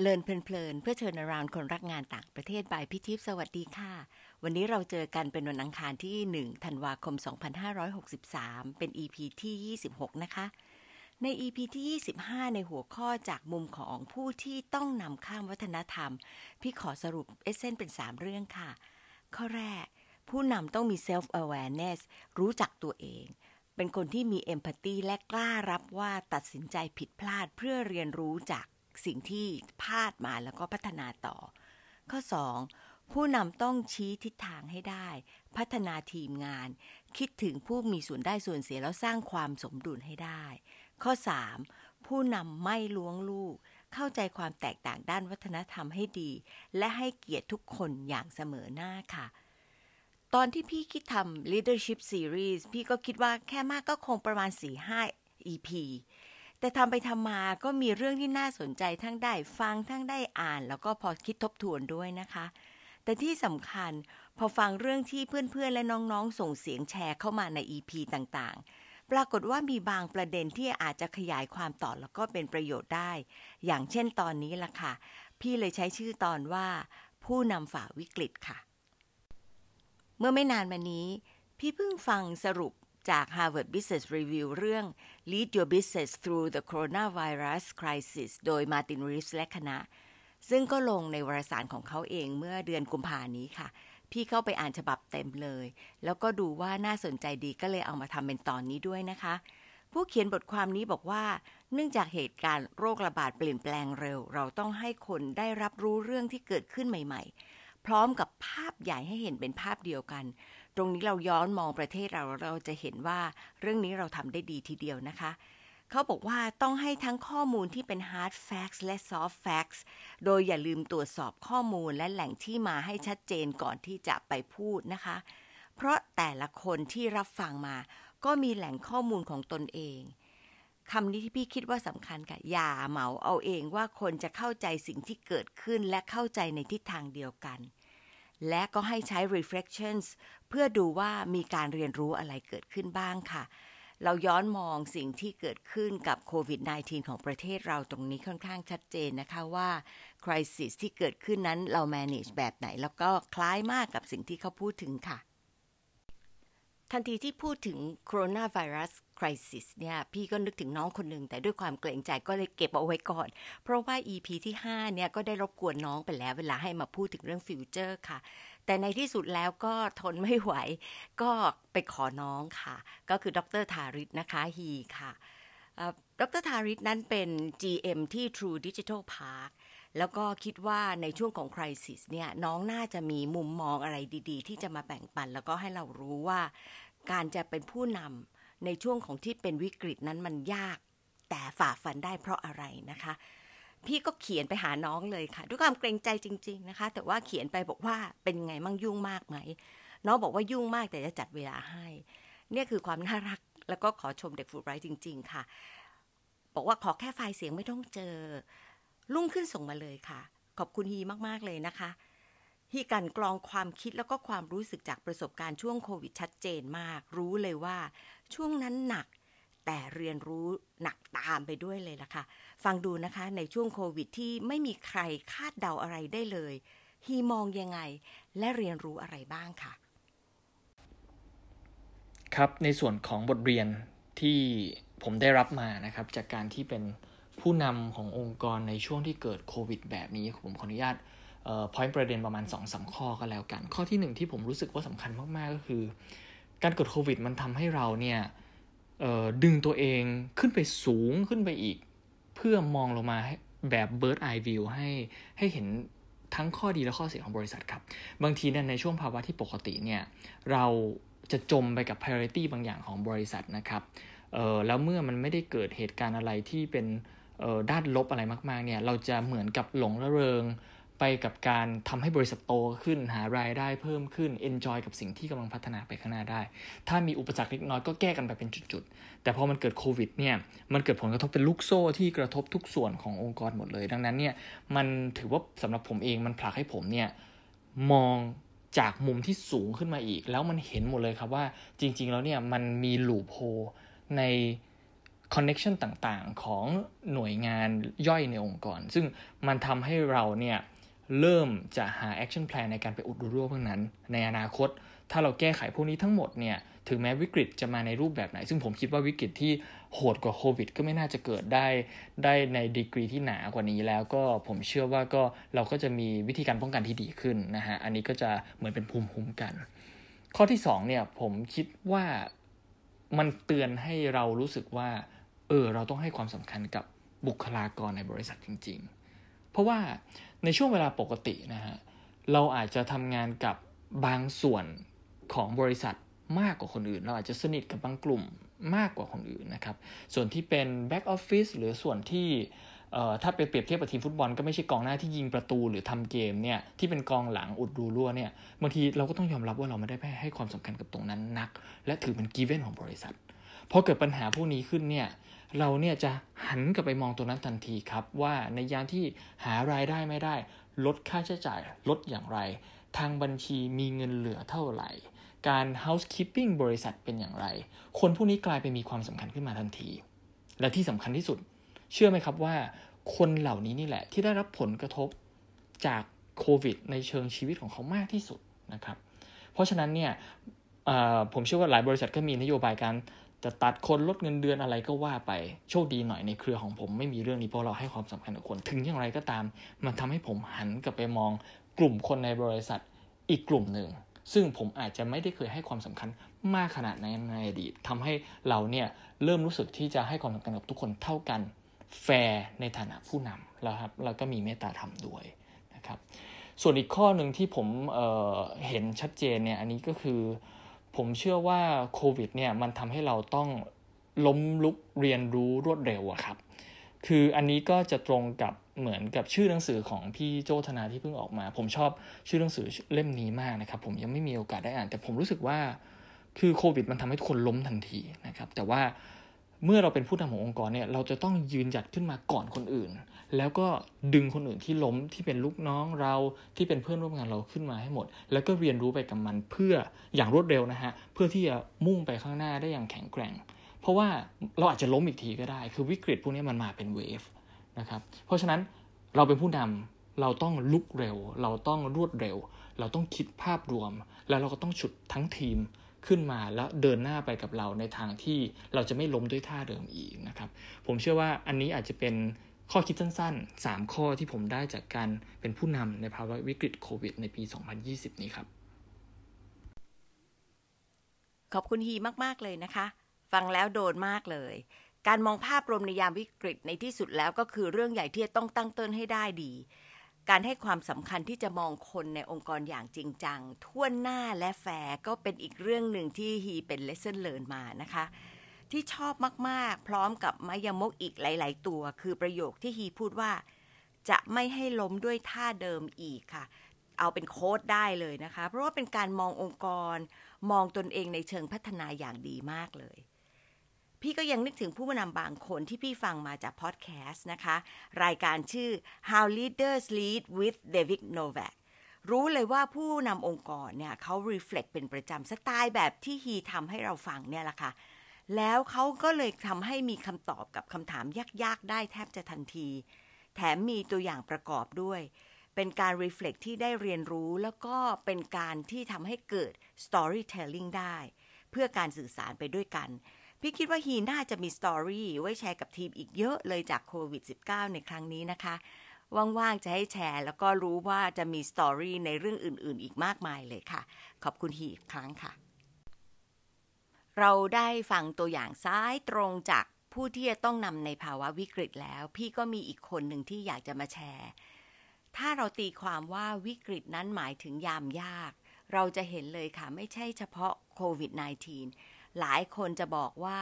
เลินเพลินเพื่อเชิญรานคนรักงานต่างประเทศบายพิทิพสวัสดีค่ะ วันนี้เราเจอกันเป็นวันอังคารที่ 1 ธันวาคม 2563 เป็น EP ที่ 26 นะคะ ใน EP ที่ 25 ในหัวข้อจากมุมของผู้ที่ต้องนำข้ามวัฒนธรรม พี่ขอสรุปเอเซนเป็น 3 เรื่องค่ะ ข้อแรก ผู้นำต้องมี self awareness รู้จักตัวเองเป็นคนที่มี empathy และกล้ารับว่าตัดสินใจผิดพลาดเพื่อเรียนรู้จาก สิ่งที่พลาดมาแล้วก็พัฒนาต่อ ข้อ 2. ผู้นำต้องชี้ทิศทางให้ได้ พัฒนาทีมงาน คิดถึงผู้มีส่วนได้ส่วนเสียแล้วสร้างความสมดุลให้ได้ ข้อ 3. ผู้นำไม่ล้วงลูก เข้าใจความแตกต่างด้านวัฒนธรรมให้ดี และให้เกียรติทุกคนอย่างเสมอหน้าค่ะตอนที่พี่คิดทำ leadership series พี่ก็คิดว่าแค่มากก็คงประมาณ 4-5 EP แต่ทำไปทำมาก็มีเรื่องที่น่าสนใจทั้งได้ฟังทั้งได้อ่าน แล้วก็พอคิดทบทวนด้วยนะคะ แต่ที่สำคัญพอฟังเรื่องที่เพื่อนๆ และน้องๆ ส่งเสียงแชร์เข้ามาใน EP ต่างๆ ปรากฏว่ามีบางประเด็นที่อาจจะขยายความต่อแล้วก็เป็นประโยชน์ได้ อย่างเช่นตอนนี้ล่ะค่ะ พี่เลยใช้ชื่อตอนว่า ผู้นำฝ่าวิกฤตค่ะ เมื่อไม่นานมานี้ พี่เพิ่งฟังสรุป จาก Harvard Business Review เรื่อง Lead Your Business Through the Coronavirus Crisis โดย Martin Reeves และคณะ ซึ่งก็ลงในวารสารของเขาเองเมื่อเดือนกุมภานี้ค่ะ พี่เข้าไปอ่านฉบับเต็มเลย แล้วก็ดูว่าน่าสนใจดีก็เลยเอามาทำเป็นตอนนี้ด้วยนะคะ ผู้เขียนบทความนี้บอกว่า เนื่องจากเหตุการณ์โรคระบาดเปลี่ยนแปลงเร็ว เราต้องให้คนได้รับรู้เรื่องที่เกิดขึ้นใหม่ ๆ พร้อมกับภาพใหญ่ให้เห็นเป็นภาพเดียวกัน ตรงนี้เราย้อนมองประเทศเราเราจะเห็นว่าเรื่องนี้เราทำได้ดีทีเดียวนะคะ เขาบอกว่าต้องให้ทั้งข้อมูลที่เป็น hard facts และ soft facts โดยอย่าลืมตรวจสอบข้อมูลและแหล่งที่มาให้ชัดเจนก่อนที่จะไปพูดนะคะ เพราะแต่ละคนที่รับฟังมา ก็มีแหล่งข้อมูลของตนเองคำนี้ที่พี่คิดว่าสำคัญค่ะ อย่าเหมาเอาเองว่าคนจะเข้าใจสิ่งที่เกิดขึ้นและเข้าใจในทิศทางเดียวกัน และก็ให้ใช้ reflections เพื่อดูว่ามีการเรียนรู้อะไรเกิดขึ้นบ้างค่ะ เราย้อนมองสิ่งที่เกิดขึ้นกับโควิด -19 ของประเทศเราตรงนี้ค่อนข้างชัดเจนนะคะว่า crisis ที่เกิดขึ้นนั้นเรา manage แบบไหน แล้วก็คล้ายมากกับสิ่งที่เขาพูดถึงค่ะ ทันทีที่พูดถึงโคโรนาไวรัสคริสิสเนี่ยพี่ก็นึกถึงน้องคนหนึ่งแต่ด้วยความเกรงใจก็เลยเก็บเอาไว้ก่อน เพราะว่า EP ที่ 5 เนี่ยก็ได้รบกวนน้องไปแล้วเวลาให้มาพูดถึงเรื่องฟิวเจอร์ค่ะ แต่ในที่สุดแล้วก็ทนไม่ไหว ก็ไปขอน้องค่ะ ก็คือดรทาริตนะคะฮีค่ะดรทาริตนั้นเป็น GM ที่ True Digital Park แล้วก็คิดว่าในช่วงของคริสิสเนี่ยน้องน่าจะมีมุมมองอะไรดี ๆ ที่จะมาแบ่งปัน แล้วก็ให้เรารู้ว่า การจะเป็นผู้นำในช่วงของที่เป็นวิกฤตนั้นมันยาก แต่ฝ่าฟันได้เพราะอะไรนะคะ พี่ก็เขียนไปหาน้องเลยค่ะ ด้วยความเกรงใจจริง ๆนะคะ แต่ว่าเขียนไปบอกว่าเป็นไงมั่งยุ่งมากไหมน้องบอกว่ายุ่งมากแต่จะจัดเวลาให้ เนี่ยคือความน่ารักแล้วก็ขอชมเด็กฟูไบรท์จริง ๆ ค่ะ บอกว่าขอแค่ไฟล์เสียงไม่ต้องเจอ รุ่งขึ้นส่งมาเลยค่ะ ขอบคุณฮีมากๆเลยนะคะ ฮีกันกรองความคิดแล้วก็ความรู้สึกจากประสบการณ์ช่วงโควิดชัดเจนมาก รู้เลยว่า ช่วงนั้นหนัก แต่เรียนรู้หนักตามไปด้วยเลยล่ะค่ะ ฟังดูนะคะในช่วงโควิดที่ไม่มีใครคาดเดาอะไรได้เลยฮีมองยังไงและเรียนรู้อะไรบ้างค่ะ ครับในส่วนของบทเรียนที่ผมได้รับมานะครับ จากการที่เป็นผู้นำขององค์กรในช่วงที่เกิดโควิดแบบนี้ ผมขออนุญาต พอยต์ประเด็นประมาณ2อสข้อก็แล้วกัน ข้อที่ 1 ที่ผมรู้สึกว่าสำคัญมาก ๆ ก็คือ การเกิดโควิดมันทำให้เราเนี่ยดึงตัวเองขึ้นไปสูงขึ้นไปอีก เพื่อมองลงมาแบบ bird eye view ให้ให้เห็นทั้งข้อดีและข้อเสียของบริษัทครับ บางทีเนี่ยในช่วงภาวะที่ปกติเนี่ยเราจะจมไปกับ priority บางอย่างของบริษัทนะครับแล้วเมื่อมันไม่ได้เกิดเหตุการณ์อะไรที่เป็นด้านลบอะไรมาก ๆ เนี่ย เราจะเหมือนกับหลงระเริง ไปกับการทำให้บริษัทโตขึ้นหารายได้เพิ่มขึ้น enjoy กับสิ่งที่กำลังพัฒนาไปข้างหน้าได้ ถ้ามีอุปสรรคเล็กน้อยก็แก้กันไปเป็นจุดๆ แต่พอมันเกิดโควิดเนี่ย มันเกิดผลกระทบเป็นลูกโซ่ที่กระทบทุกส่วนขององค์กรหมดเลย ดังนั้นเนี่ย มันถือว่าสำหรับผมเองมันผลักให้ผมเนี่ยมองจากมุมที่สูงขึ้นมาอีก แล้วมันเห็นหมดเลยครับว่าจริง ๆ แล้วเนี่ยมันมี loophole ใน connection ต่างๆ ของหน่วยงานย่อยในองค์กร ซึ่งมันทำให้เราเนี่ย เริ่มจะหา action plan ในการไปอุดรูรั่วพวกนั้น ในอนาคต ถ้าเราแก้ไขพวกนี้ทั้งหมดเนี่ยถึงแม้วิกฤตจะมาในรูปแบบไหน ซึ่งผมคิดว่าวิกฤตที่โหดกว่าโควิด ก็ไม่น่าจะเกิดได้ ได้ในดีกรีที่หนากว่านี้แล้วก็ผมเชื่อว่าก็เราก็จะมีวิธีการป้องกันที่ดีขึ้นนะฮะอันนี้ก็จะเหมือนเป็นภูมิคุ้มกัน ข้อที่2เนี่ยผมคิดว่ามันเตือนให้เรารู้สึกว่าเออเราต้องให้ความสำคัญกับบุคลากรในบริษัทจริง ๆ เพราะว่าในช่วงเวลาปกตินะฮะเราอาจจะทำงานกับบางส่วนของบริษัทมากกว่าคนอื่น เราอาจจะสนิทกับบางกลุ่มมากกว่าคนอื่นนะครับ ส่วนที่เป็น back office หรือส่วนที่ถ้าไปเปรียบเทียบกับทีมฟุตบอลก็ไม่ใช่กองหน้าที่ยิงประตูหรือทำเกมเนี่ยที่เป็นกองหลังอุดรูรั่วเนี่ยบางทีเราก็ต้องยอมรับว่าเราไม่ได้ให้ความสำคัญกับตรงนั้นนัก และถือเป็นกีเวนของบริษัทพอเกิดปัญหาพวกนี้ขึ้นเนี่ยเราเนี่ยจะหันกลับไปมองตัวนั้นทันทีครับ ว่าในยามที่หารายได้ไม่ได้ ลดค่าใช้จ่ายลดอย่างไร ทางบัญชีมีเงินเหลือเท่าไหร่ การ housekeeping บริษัทเป็นอย่างไร คนผู้นี้กลายไปมีความสำคัญขึ้นมาทันที และที่สำคัญที่สุด เชื่อไหมครับว่า คนเหล่านี้นี่แหละที่ได้รับผลกระทบจากโควิดในเชิงชีวิตของเขามากที่สุดนะครับ เพราะฉะนั้นเนี่ยผมเชื่อว่าหลายบริษัทก็มีนโยบายการ จะตัดคนลดเงินเดือนอะไรก็ว่าไปโชคดีหน่อยในเครือของผมไม่มีเรื่องนี้เพราะเราให้ความสำคัญกับคนถึงอย่างไรก็ตาม มันทำให้ผมหันกลับไปมองกลุ่มคนในบริษัทอีกกลุ่มหนึ่ง ซึ่งผมอาจจะไม่ได้เคยให้ความสำคัญมากขนาดในในอดีตทำให้เราเนี่ยเริ่มรู้สึกที่จะให้ความสำคัญกับทุกคนเท่ากันแฟร์ในฐานะผู้นำแล้วครับแล้วก็มีเมตตาธรรมด้วยนะครับส่วนอีกข้อหนึ่งที่ผมเเห็นชัดเจนเนี่ยอันนี้ก็คือ ผมเชื่อว่าโควิดเนี่ยมันทำให้เราต้องล้มลุกเรียนรู้รวดเร็วอะครับ คืออันนี้ก็จะตรงกับเหมือนกับชื่อหนังสือของพี่โจธนาที่เพิ่งออกมา ผมชอบชื่อหนังสือเล่มนี้มากนะครับ ผมยังไม่มีโอกาสได้อ่าน แต่ผมรู้สึกว่าคือโควิด มันทำให้ทุกคนล้มทันทีนะครับ แต่ว่า เมื่อเราเป็นผู้นำขององค์กรเนี่ยเราจะต้องยืนหยัดขึ้นมาก่อนคนอื่น แล้วก็ดึงคนอื่นที่ล้มที่เป็นลูกน้องเราที่เป็นเพื่อนร่วมงานเราขึ้นมาให้หมด แล้วก็เรียนรู้ไปกับมันเพื่ออย่างรวดเร็วนะฮะเพื่อที่จะมุ่งไปข้างหน้าได้อย่างแข็งแกร่ง เพราะว่าเราอาจจะล้มอีกทีก็ได้ คือวิกฤตพวกนี้มันมาเป็นเวฟนะครับเพราะฉะนั้นเราเป็นผู้นำเราต้องลุกเร็ว เราต้องรวดเร็ว เราต้องคิดภาพรวม แล้วเราก็ต้องฉุดทั้งทีม ขึ้นมาแล้วเดินหน้าไปกับเราในทางที่เราจะไม่ล้มด้วยท่าเดิมอีกนะครับ ผมเชื่อว่าอันนี้อาจจะเป็นข้อคิดสั้นๆ 3 ข้อที่ผมได้จากการเป็นผู้นำในภาวะวิกฤตโควิดในปี 2020 นี้ครับ ขอบคุณฮีมากๆเลยนะคะ ฟังแล้วโดนมากเลย การมองภาพรวมในยามวิกฤตในที่สุดแล้วก็คือเรื่องใหญ่ที่ต้องตั้งต้นให้ได้ดี การให้ความสำคัญที่จะมองคนในองค์กรอย่างจริงจังทั่วหน้าและแฟร์ก็เป็นอีกเรื่องหนึ่งที่ฮีเป็น lesson learned มานะคะ ที่ชอบมากๆ พร้อมกับไม้ยมกอีกหลาย ๆ ตัว คือประโยคที่ฮีพูดว่า จะไม่ให้ล้มด้วยท่าเดิมอีกค่ะ เอาเป็น quote ได้เลยนะคะ เพราะว่าเป็นการมององค์กร มองตนเองในเชิงพัฒนาอย่างดีมากเลย พี่ก็ยังนึกถึงผู้นำบางคนที่พี่ฟังมาจากพอดแคสต์นะคะ รายการชื่อ How Leaders Lead with David Novak รู้เลยว่าผู้นำองค์กรเนี่ยเขา reflect เป็นประจำสไตล์แบบที่ฮีทำให้เราฟังเนี่ยแหละค่ะ แล้วเขาก็เลยทำให้มีคำตอบกับคำถามยากๆ ได้แทบจะทันที แถมมีตัวอย่างประกอบด้วย เป็นการ reflect ที่ได้เรียนรู้แล้วก็เป็นการที่ทำให้เกิด storytelling ได้ เพื่อการสื่อสารไปด้วยกัน พี่คิดว่าฮีน่าจะมีสตอรี่ไว้แชร์กับทีมอีกเยอะเลยจากโควิด -19 ในครั้งนี้นะคะ ว่างๆจะให้แชร์ แล้วก็รู้ว่าจะมีสตอรี่ในเรื่องอื่น ๆ อีกมากมายเลยค่ะ ขอบคุณฮีอีกครั้งค่ะ เราได้ฟังตัวอย่างซ้ายตรงจากผู้ที่จะต้องนำในภาวะวิกฤตแล้ว พี่ก็มีอีกคนหนึ่งที่อยากจะมาแชร์ ถ้าเราตีความว่าวิกฤตนั้นหมายถึงยามยาก เราจะเห็นเลยค่ะ ไม่ใช่เฉพาะโควิด -19 หลายคนจะบอกว่า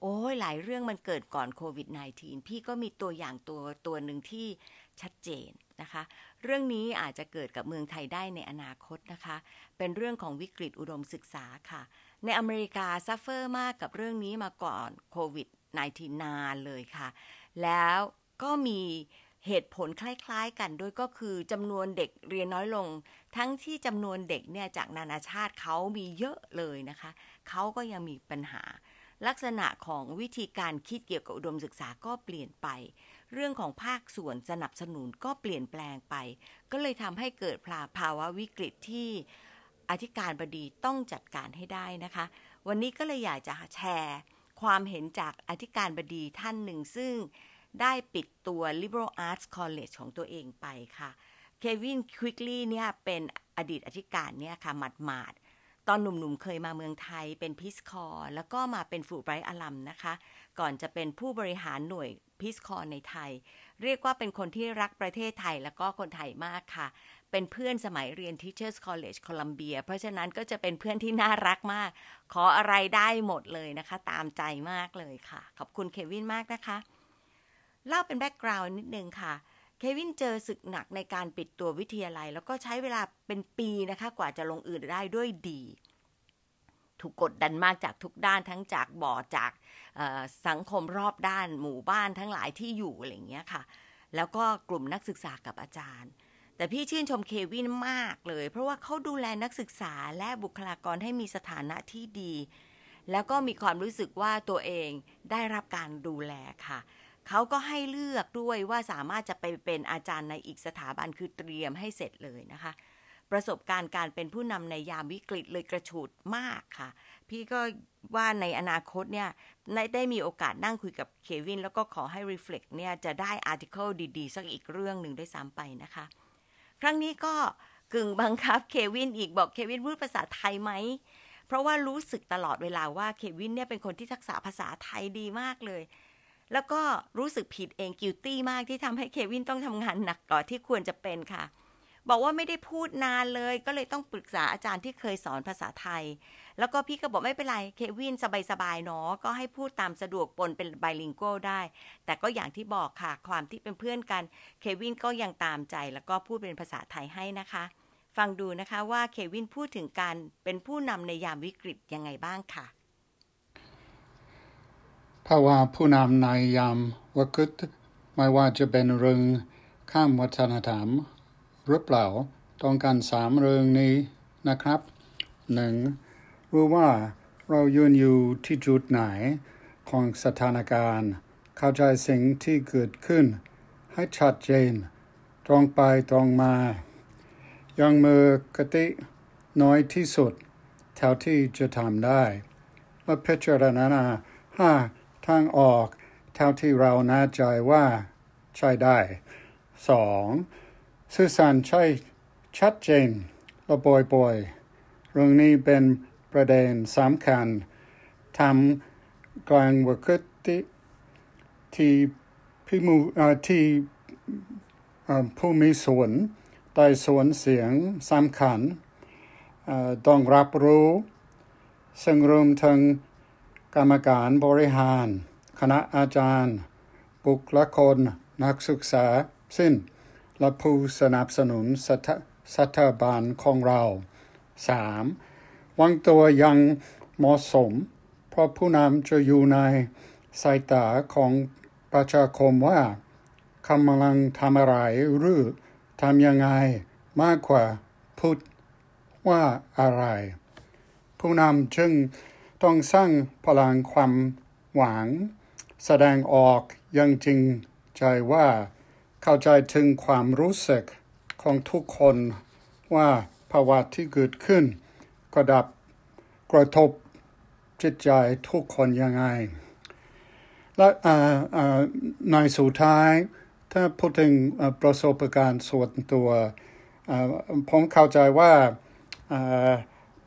โอ้ยหลายเรื่องมันเกิดก่อนโควิด -19 พี่ก็มีตัวอย่างตัวตัวหนึ่งที่ชัดเจนนะคะ เรื่องนี้อาจจะเกิดกับเมืองไทยได้ในอนาคตนะคะ เป็นเรื่องของวิกฤตอุดมศึกษาค่ะ ในอเมริกา suffer มากกับเรื่องนี้มาก่อนโควิด -19 นานเลยค่ะ แล้วก็มีเหตุผลคล้ายๆกันด้วยก็คือจำนวนเด็กเรียนน้อยลง ทั้งที่จำนวนเด็กเนี่ยจากนานาชาติเขามีเยอะเลยนะคะ เขาก็ยังมีปัญหา ลักษณะของวิธีการคิดเกี่ยวกับอุดมศึกษาก็เปลี่ยนไป เรื่องของภาคส่วนสนับสนุนก็เปลี่ยนแปลงไป ก็เลยทำให้เกิดภาวะวิกฤตที่อธิการบดีต้องจัดการให้ได้นะคะ วันนี้ก็เลยอยากจะแชร์ความเห็นจากอธิการบดีท่านหนึ่ง ซึ่งได้ปิดตัว Liberal Arts College ของตัวเองไปค่ะ เควินควิกลี่เนี่ยเป็นอดีตอธิการเนี่ยค่ะหมัดหมาด ตอนหนุ่มๆเคยมาเมืองไทยเป็น Peace Corps แล้วก็มาเป็น Fulbright alum นะคะ ก่อนจะเป็นผู้บริหารหน่วย Peace Corps ในไทย เรียกว่าเป็นคนที่รักประเทศไทยแล้วก็คนไทยมากค่ะ เป็นเพื่อนสมัยเรียน Teachers College Columbia เพราะฉะนั้นก็จะเป็นเพื่อนที่น่ารักมาก ขออะไรได้หมดเลยนะคะ ตามใจมากเลยค่ะ ขอบคุณเควินมากนะคะ เล่าเป็นแบ็กกราวน์นิดนึงค่ะ เควินเจอศึกหนักในการปิดตัววิทยาลัย แล้วก็ใช้เวลาเป็นปีนะคะกว่าจะลงอื่นได้ด้วยดี ถูกกดดันมากจากทุกด้านทั้งจากบอร์ดจากสังคมรอบด้านหมู่บ้านทั้งหลายที่อยู่อะไรอย่างเงี้ยค่ะ แล้วก็กลุ่มนักศึกษากับอาจารย์ แต่พี่ชื่นชมเควินมากเลย เพราะว่าเขาดูแลนักศึกษาและบุคลากรให้มีสถานะที่ดี แล้วก็มีความรู้สึกว่าตัวเองได้รับการดูแลค่ะ เขาก็ให้เลือกด้วยว่าสามารถจะไปเป็นอาจารย์ในอีกสถาบันคือเตรียมให้เสร็จเลยนะคะ ประสบการณ์การเป็นผู้นำในยามวิกฤตเลยกระฉูดมากค่ะ พี่ก็ว่าในอนาคตเนี่ยได้มีโอกาสนั่งคุยกับเควิน แล้วก็ขอให้ Reflect เนี่ยจะได้ article ดีๆ สักอีกเรื่องหนึ่งด้วยซ้ำไปนะคะ ครั้งนี้ก็กึ่งบังคับเควินอีกบอกเควินพูดภาษาไทยไหมเพราะว่ารู้สึกตลอดเวลาว่าเควินเนี่ยเป็นคนที่ทักษะภาษาไทยดีมากเลย แล้วก็รู้สึกผิดเอง guilty มากที่ทำให้เควินต้องทำงานหนักกว่าที่ควรจะเป็นค่ะ บอกว่าไม่ได้พูดนานเลย ก็เลยต้องปรึกษาอาจารย์ที่เคยสอนภาษาไทย แล้วก็พี่ก็บอกไม่เป็นไรเควินสบายๆเนาะก็ให้พูดตามสะดวกปนเป็น bilingual ได้ แต่ก็อย่างที่บอกค่ะความที่เป็นเพื่อนกันเควินก็ยังตามใจแล้วก็พูดเป็นภาษาไทยให้นะคะ ฟังดูนะคะว่าเควินพูดถึงการเป็นผู้นำในยามวิกฤตยังไงบ้างค่ะ ภาวะผู้นำในยามวิกฤตไม่ว่าจะเป็นเรื่องข้ามวัฒนธรรม หรือเปล่าต้องการสามเรื่องนี้นะครับหนึ่งรู้ว่าเรายืนอยู่ที่จุดไหนของสถานการณ์ เข้าใจสิ่งที่เกิดขึ้น ให้ชัดเจน ตรงไปตรงมา ยังมือกติน้อยที่สุด เท่าที่จะทำได้และพิจารณาห้า ทางออก เท่าที่เราน่าใจว่า ใช้ได้ 2. สื่อสารใช้ชัดเจนและบ่อยๆเรื่องนี้เป็นประเด็นสำคัญทำกลางวิกฤตที่พิมูที่ผู้มีส่วนได้ส่วนเสียงสำคัญต้องรับรู้ ซึ่งรวมถึง กรรมการบริหาร คณะอาจารย์ บุคลากรนักศึกษา สิ้น และผู้สนับสนุนสถาบันของเรา 3. วางตัวยังเหมาะสม เพราะผู้นำจะอยู่ในสายตาของประชาคมว่ากำลังทำอะไรหรือทำยังไงมากกว่าพูดว่าอะไร ผู้นำจึง ต้องสร้างพลังความหวัง แสดงออกอย่างจริงใจว่า เข้าใจถึงความรู้สึกของทุกคนว่าภาวะที่เกิดขึ้นกระดับกระทบจิตใจทุกคนยังไง และในสุดท้าย ถ้าพูดถึงประสบการณ์ส่วนตัวผมเข้าใจว่า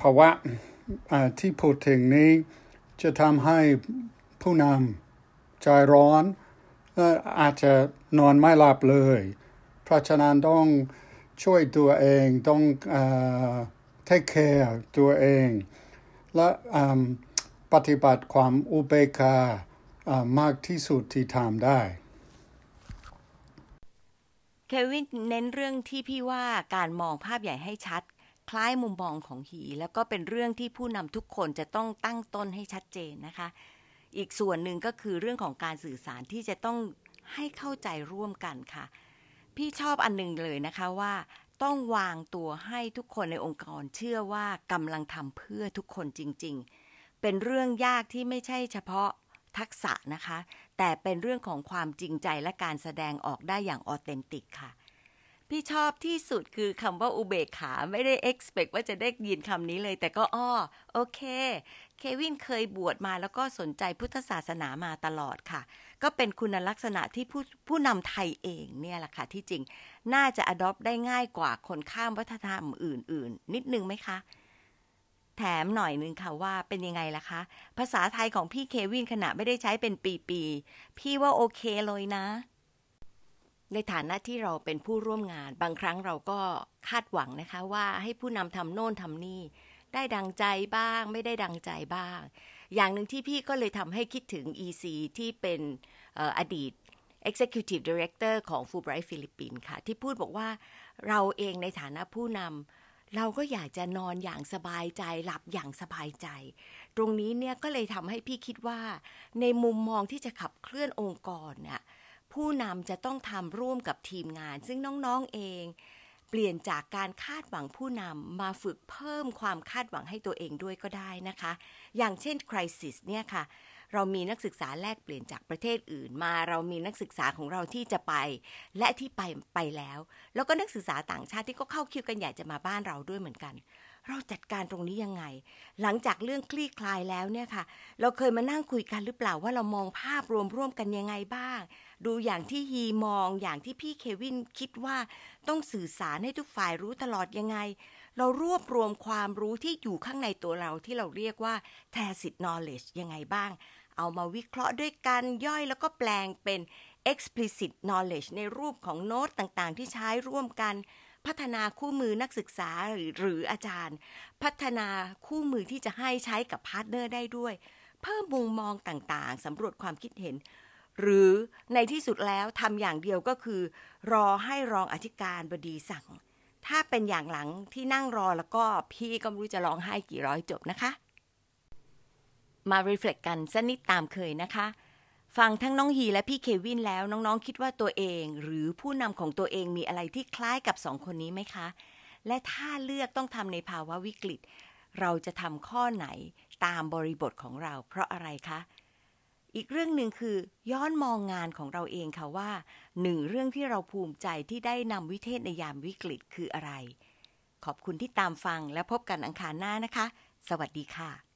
ภาวะ ที่พูดถึงนี้จะทำให้ผู้นำใจร้อน อาจจะนอนไม่หลับเลย เพราะฉะนั้นต้องช่วยตัวเองต้องเทคแคร์ตัวเอง และปฏิบัติความอุเบกขามากที่สุดที่ทำได้เควินเน้นเรื่องที่พี่ว่าการมองภาพใหญ่ให้ชัด คล้ายมุมมองของหี แล้วก็เป็นเรื่องที่ผู้นำทุกคนจะต้องตั้งต้นให้ชัดเจนนะคะ อีกส่วนหนึ่งก็คือเรื่องของการสื่อสารที่จะต้องให้เข้าใจร่วมกันค่ะ พี่ชอบอันนึงเลยนะคะว่าต้องวางตัวให้ทุกคนในองค์กรเชื่อว่ากำลังทำเพื่อทุกคนจริง ๆ เป็นเรื่องยากที่ไม่ใช่เฉพาะทักษะนะคะ แต่เป็นเรื่องของความจริงใจและการแสดงออกได้อย่างออเทนติกค่ะ พี่ชอบที่สุดคือคำว่าอุเบกขาไม่ได้ expect ว่าจะได้ยินคำนี้เลย แต่ก็อ้อโอเค เควินเคยบวชมาแล้วก็สนใจพุทธศาสนามาตลอดค่ะ ก็เป็นคุณลักษณะที่ผู้ผู้นำไทยเองเนี่ยแหละค่ะ ที่จริงน่าจะ adopt ได้ง่ายกว่าคนข้ามวัฒนธรรมอื่น ๆ นิดนึงไหมคะแถมหน่อยนึงค่ะว่าเป็นยังไงล่ะคะ ภาษาไทยของพี่เควินขณะไม่ได้ใช้เป็นปี ๆ พี่ว่าโอเคเลยนะ ในฐานะที่เราเป็นผู้ร่วมงาน บางครั้งเราก็คาดหวังนะคะว่าให้ผู้นำทำโน่นทำนี่ ได้ดังใจบ้าง ไม่ได้ดังใจบ้าง อย่างหนึ่งที่พี่ก็เลยทำให้คิดถึง EC ที่เป็นออดีต Executive Director ของ Fulbright ฟิลิปปินส์ค่ะ ที่พูดบอกว่าเราเองในฐานะผู้นำเราก็อยากจะนอนอย่างสบายใจ หลับอย่างสบายใจ ตรงนี้เนี่ยก็เลยทำให้พี่คิดว่า ในมุมมองที่จะขับเคลื่อนองค์กรเนี่ย ผู้นำจะต้องทำร่วมกับทีมงาน ซึ่งน้องๆเอง เปลี่ยนจากการคาดหวังผู้นำมาฝึกเพิ่มความคาดหวังให้ตัวเองด้วยก็ได้นะคะ อย่างเช่น Crisis เนี่ยค่ะเรามีนักศึกษาแลกเปลี่ยนจากประเทศอื่นมา เรามีนักศึกษาของเราที่จะไป และที่ไปไปแล้ว แล้วก็นักศึกษาต่างชาติที่ก็เข้าคิวกันใหญ่จะมาบ้านเราด้วยเหมือนกัน เราจัดการตรงนี้ยังไง หลังจากเรื่องคลี่คลายแล้วเนี่ยค่ะ เราเคยมานั่งคุยกันหรือเปล่าว่าเรามองภาพรวมร่วมกันยังไงบ้าง ดูอย่างที่ฮีมองอย่างที่พี่เควินคิดว่าต้องสื่อสารให้ทุกฝ่ายรู้ตลอดยังไง เรารวบรวมความรู้ที่อยู่ข้างในตัวเราที่เราเรียกว่า tacit knowledge ยังไงบ้าง เอามาวิเคราะห์ด้วยกันย่อยแล้วก็แปลงเป็น explicit knowledge ในรูปของโน้ตต่างๆ ที่ใช้ร่วมกัน พัฒนาคู่มือนักศึกษาหรือหรืออาจารย์ พัฒนาคู่มือที่จะให้ใช้กับ partner ได้ด้วย เพิ่มมุมมองต่างๆสำรวจความคิดเห็น หรือในที่สุดแล้วทำอย่างเดียวก็คือ รอให้รองอธิการบดีสั่ง ถ้าเป็นอย่างหลังที่นั่งรอแล้วก็พี่ก็ไม่รู้จะร้องไห้กี่ร้อยจบนะคะ มา reflect กันสักนิดตามเคยนะคะ ฟังทั้งน้องฮีและพี่เควินแล้วน้องๆคิดว่าตัวเอง หรือผู้นำของตัวเองมีอะไรที่คล้ายกับสองคนนี้ไหมคะ และถ้าเลือกต้องทำในภาวะวิกฤต เราจะทำข้อไหนตามบริบทของเรา เพราะอะไรคะ อีกเรื่องหนึ่งคือย้อนมองงานของเราเองค่ะว่าหนึ่งเรื่องที่เราภูมิใจที่ได้นำวิเทศในยามวิกฤตคืออะไร ขอบคุณที่ตามฟังและพบกันอังคารหน้านะคะ สวัสดีค่ะ